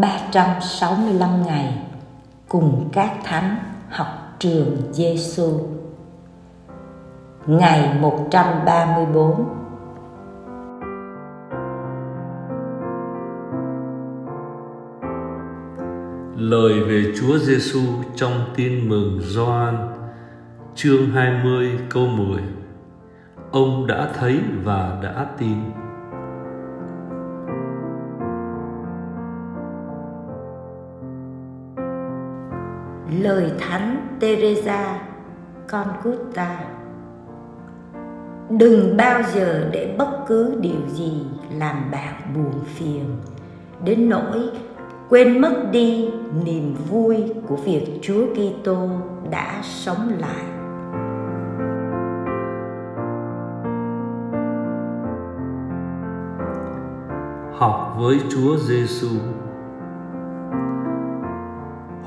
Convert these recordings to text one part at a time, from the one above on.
365 ngày cùng các thánh học trường Giêsu. Ngày 134 Lời về Chúa Giêsu trong Tin mừng Gioan, chương 20 câu 10. Ông đã thấy và đã tin. Lời thánh Teresa Calcutta đừng bao giờ để bất cứ điều gì làm bạn buồn phiền. Đến nỗi quên mất đi niềm vui của việc Chúa Kitô đã sống lại. Học với Chúa Giêsu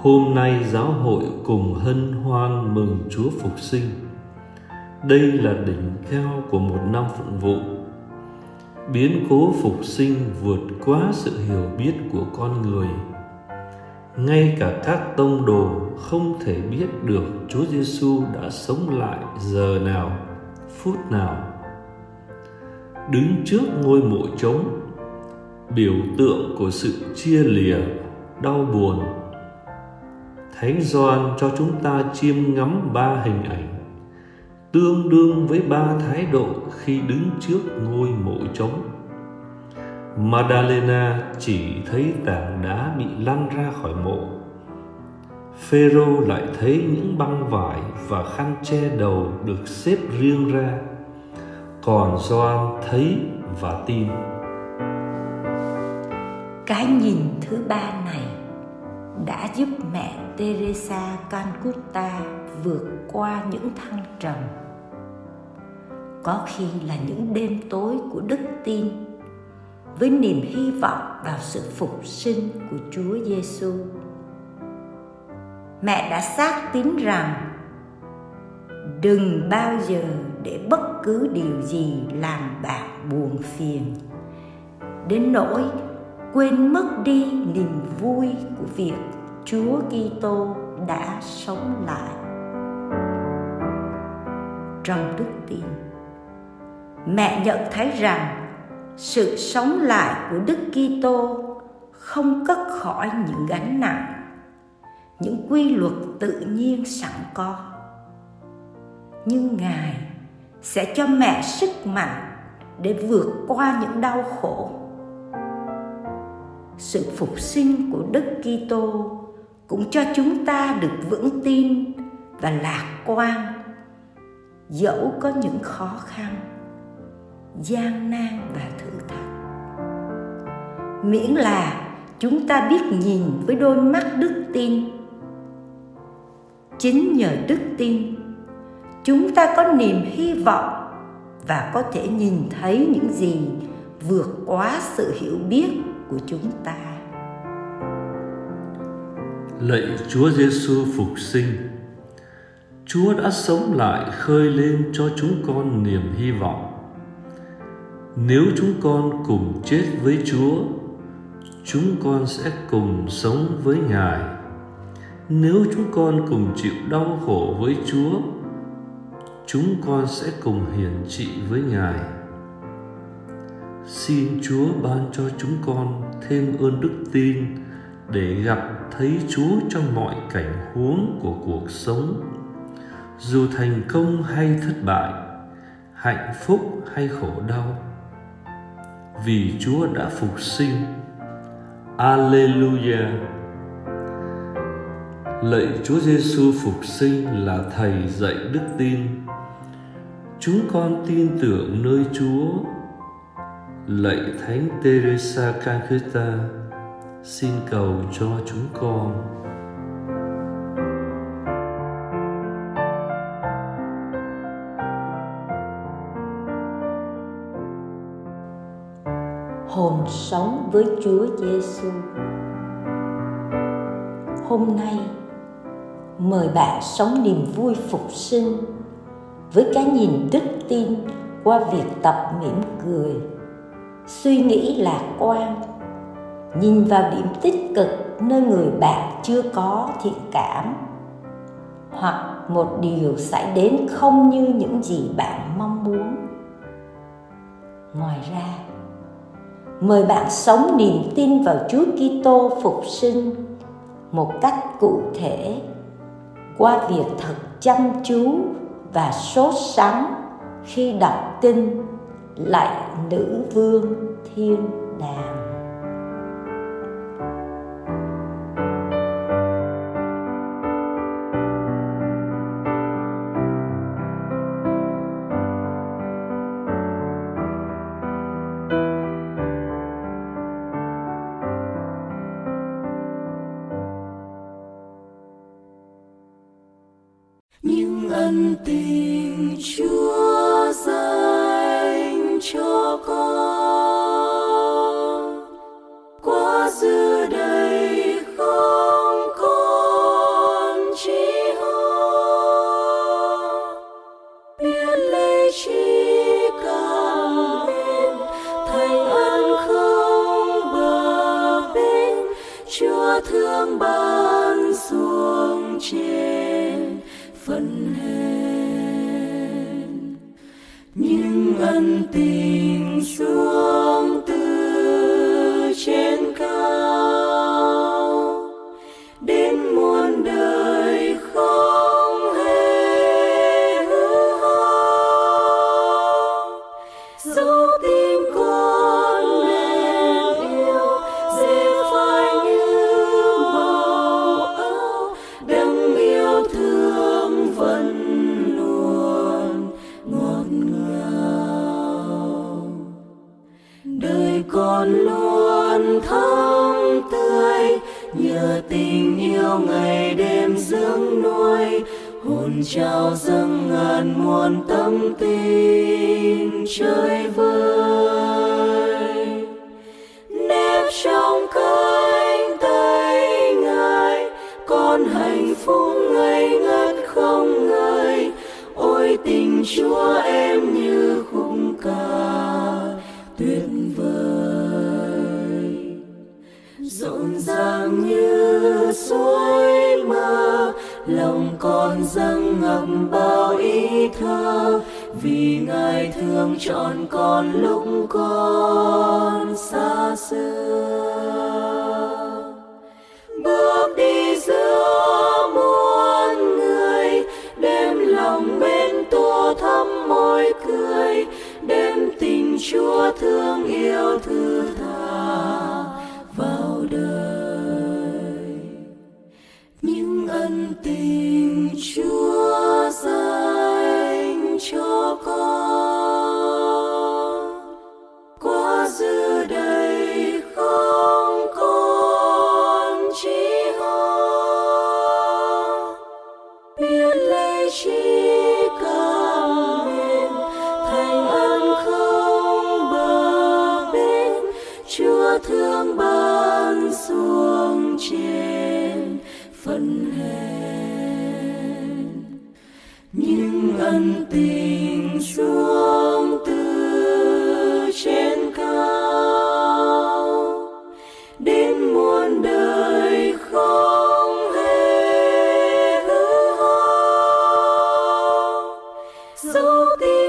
Hôm nay giáo hội cùng hân hoan mừng Chúa phục sinh. Đây là đỉnh cao của một năm phụng vụ. Biến cố phục sinh vượt quá sự hiểu biết của con người. Ngay cả các tông đồ không thể biết được Chúa Giêsu đã sống lại giờ nào, phút nào. Đứng trước ngôi mộ trống, biểu tượng của sự chia lìa, đau buồn Thánh Gioan cho chúng ta chiêm ngắm ba hình ảnh, tương đương với ba thái độ khi đứng trước ngôi mộ trống. Madalena chỉ thấy tảng đá bị lăn ra khỏi mộ. Phêrô lại thấy những băng vải và khăn che đầu được xếp riêng ra. Còn Gioan thấy và tin. Cái nhìn thứ ba này đã giúp mẹ Teresa Calcutta vượt qua những thăng trầm. Có khi là những đêm tối của đức tin, với niềm hy vọng vào sự phục sinh của Chúa Giêsu. Mẹ đã xác tín rằng, đừng bao giờ để bất cứ điều gì làm bạn buồn phiền đến nỗi quên mất đi niềm vui của việc Chúa Kitô đã sống lại. Trong đức tin, mẹ nhận thấy rằng sự sống lại của Đức Kitô không cất khỏi những gánh nặng, những quy luật tự nhiên sẵn có. Nhưng Ngài sẽ cho mẹ sức mạnh để vượt qua những đau khổ. Sự phục sinh của Đức Kitô cũng cho chúng ta được vững tin và lạc quan. Dẫu có những khó khăn, gian nan và thử thách. Miễn là chúng ta biết nhìn với đôi mắt đức tin. Chính nhờ đức tin, chúng ta có niềm hy vọng và có thể nhìn thấy những gì vượt quá sự hiểu biết của chúng ta Lạy Chúa Giêsu phục sinh. Chúa đã sống lại khơi lên cho chúng con niềm hy vọng. Nếu chúng con cùng chết với Chúa, chúng con sẽ cùng sống với Ngài. Nếu chúng con cùng chịu đau khổ với Chúa, chúng con sẽ cùng hiển trị với Ngài. Xin Chúa ban cho chúng con thêm ơn đức tin để gặp thấy Chúa trong mọi cảnh huống của cuộc sống. Dù thành công hay thất bại, hạnh phúc hay khổ đau, vì Chúa đã phục sinh. Alleluia Lạy Chúa Giêsu phục sinh là thầy dạy đức tin. Chúng con tin tưởng nơi Chúa lạy Thánh Teresa Calcutta xin cầu cho chúng con hồn sống với Chúa Giêsu. Hôm nay mời bạn sống niềm vui phục sinh với cái nhìn đức tin qua việc tập mỉm cười, suy nghĩ lạc quan, nhìn vào điểm tích cực nơi người bạn chưa có thiện cảm, hoặc một điều xảy đến không như những gì bạn mong muốn. Ngoài ra, mời bạn sống niềm tin vào Chúa Kitô phục sinh một cách cụ thể qua việc thật chăm chú và sốt sắng khi đọc kinh lạy nữ vương thiên đàng. Những ân tình thương ban xuống trên phận hèn. Những ân tình hồn trao dâng ngàn muôn tâm tình chơi vơi. Lòng con dâng ngập bao ý thơ, vì ngài thương chọn con lúc con xa xưa. Bước đi giữa muôn người, đem lòng bên tô thắm môi cười, đem tình chúa thương yêu thương thương ban xuống trên phân hèn. Những ân tình xuống so deep.